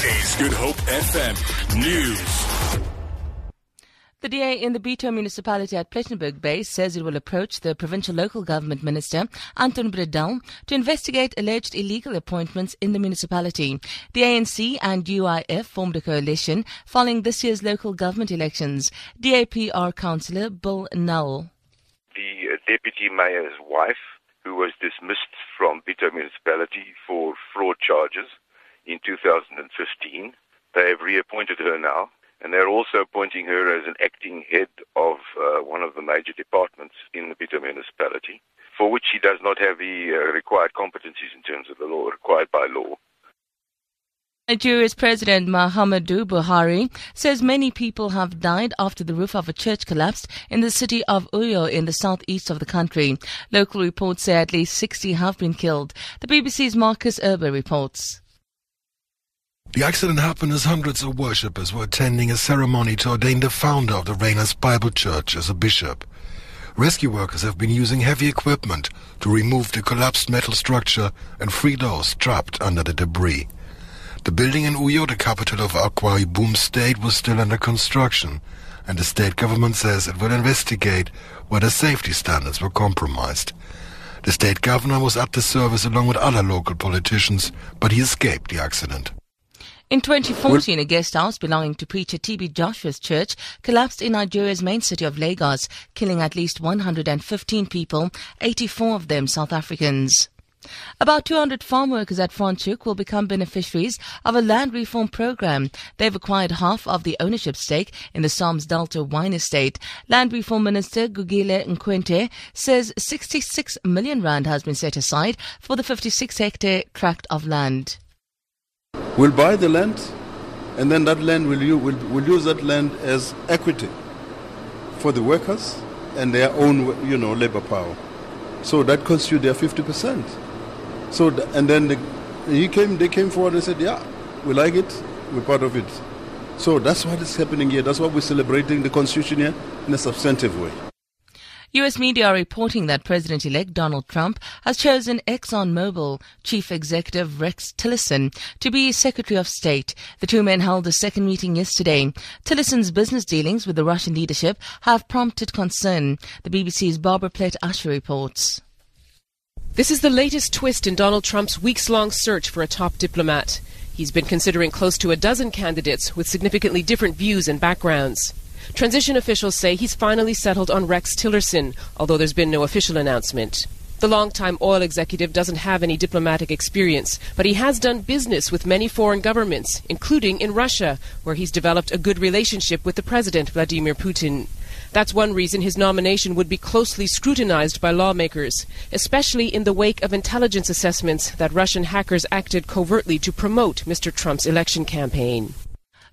This is Good Hope FM News. The DA in the Bitou municipality at Plettenberg Bay says it will approach the provincial local government minister, Anton Bredell, to investigate alleged illegal appointments in the municipality. The ANC and UIF formed a coalition following this year's local government elections. DAPR councillor Bill Null. The uh, deputy mayor's wife, who was dismissed from Bitou municipality for fraud charges in 2015, they have reappointed her now and they're also appointing her as an acting head of uh, one of the major departments in the Bitou municipality, for which she does not have the uh, required competencies in terms of the law required by law. Nigeria's President Muhammadu Buhari says many people have died after the roof of a church collapsed in the city of Uyo in the southeast of the country. Local reports say at least 60 have been killed. The BBC's Marcus Erber reports. The accident happened as hundreds of worshippers were attending a ceremony to ordain the founder of the Reigners Bible Church as a bishop. Rescue workers have been using heavy equipment to remove the collapsed metal structure and free those trapped under the debris. The building in Uyo, the capital of Akwa Ibom State, was still under construction, and the state government says it will investigate whether safety standards were compromised. The state governor was at the service along with other local politicians, but he escaped the accident. In 2014, a guest house belonging to preacher T.B. Joshua's church collapsed in Nigeria's main city of Lagos, killing at least 115 people, 84 of them South Africans. About 200 farm workers at Franschhoek will become beneficiaries of a land reform program. They've acquired half of the ownership stake in the Solms-Delta wine estate. Land Reform Minister Gugile Nkwinti says 66 million rand has been set aside for the 56 hectare tract of land will buy the land, and then that land will, will, will use that land as equity for the workers and their own, you know, labor power. So that constitutes their 50%. So, and then the, he came, they came forward and said, yeah, we like it, we're part of it. So that's what is happening here. That's why we're celebrating the Constitution here in a substantive way. U.S. media are reporting that President elect Donald Trump has chosen ExxonMobil chief executive Rex Tillerson to be Secretary of State. The two men held a second meeting yesterday. Tillerson's business dealings with the Russian leadership have prompted concern. The BBC's Barbara Plett Usher reports. This is the latest twist in Donald Trump's weeks long search for a top diplomat. He's been considering close to a dozen candidates with significantly different views and backgrounds. Transition officials say he's finally settled on Rex Tillerson, although there's been no official announcement. The longtime oil executive doesn't have any diplomatic experience, but he has done business with many foreign governments, including in Russia, where he's developed a good relationship with the president, Vladimir Putin. That's one reason his nomination would be closely scrutinized by lawmakers, especially in the wake of intelligence assessments that Russian hackers acted covertly to promote Mr. Trump's election campaign.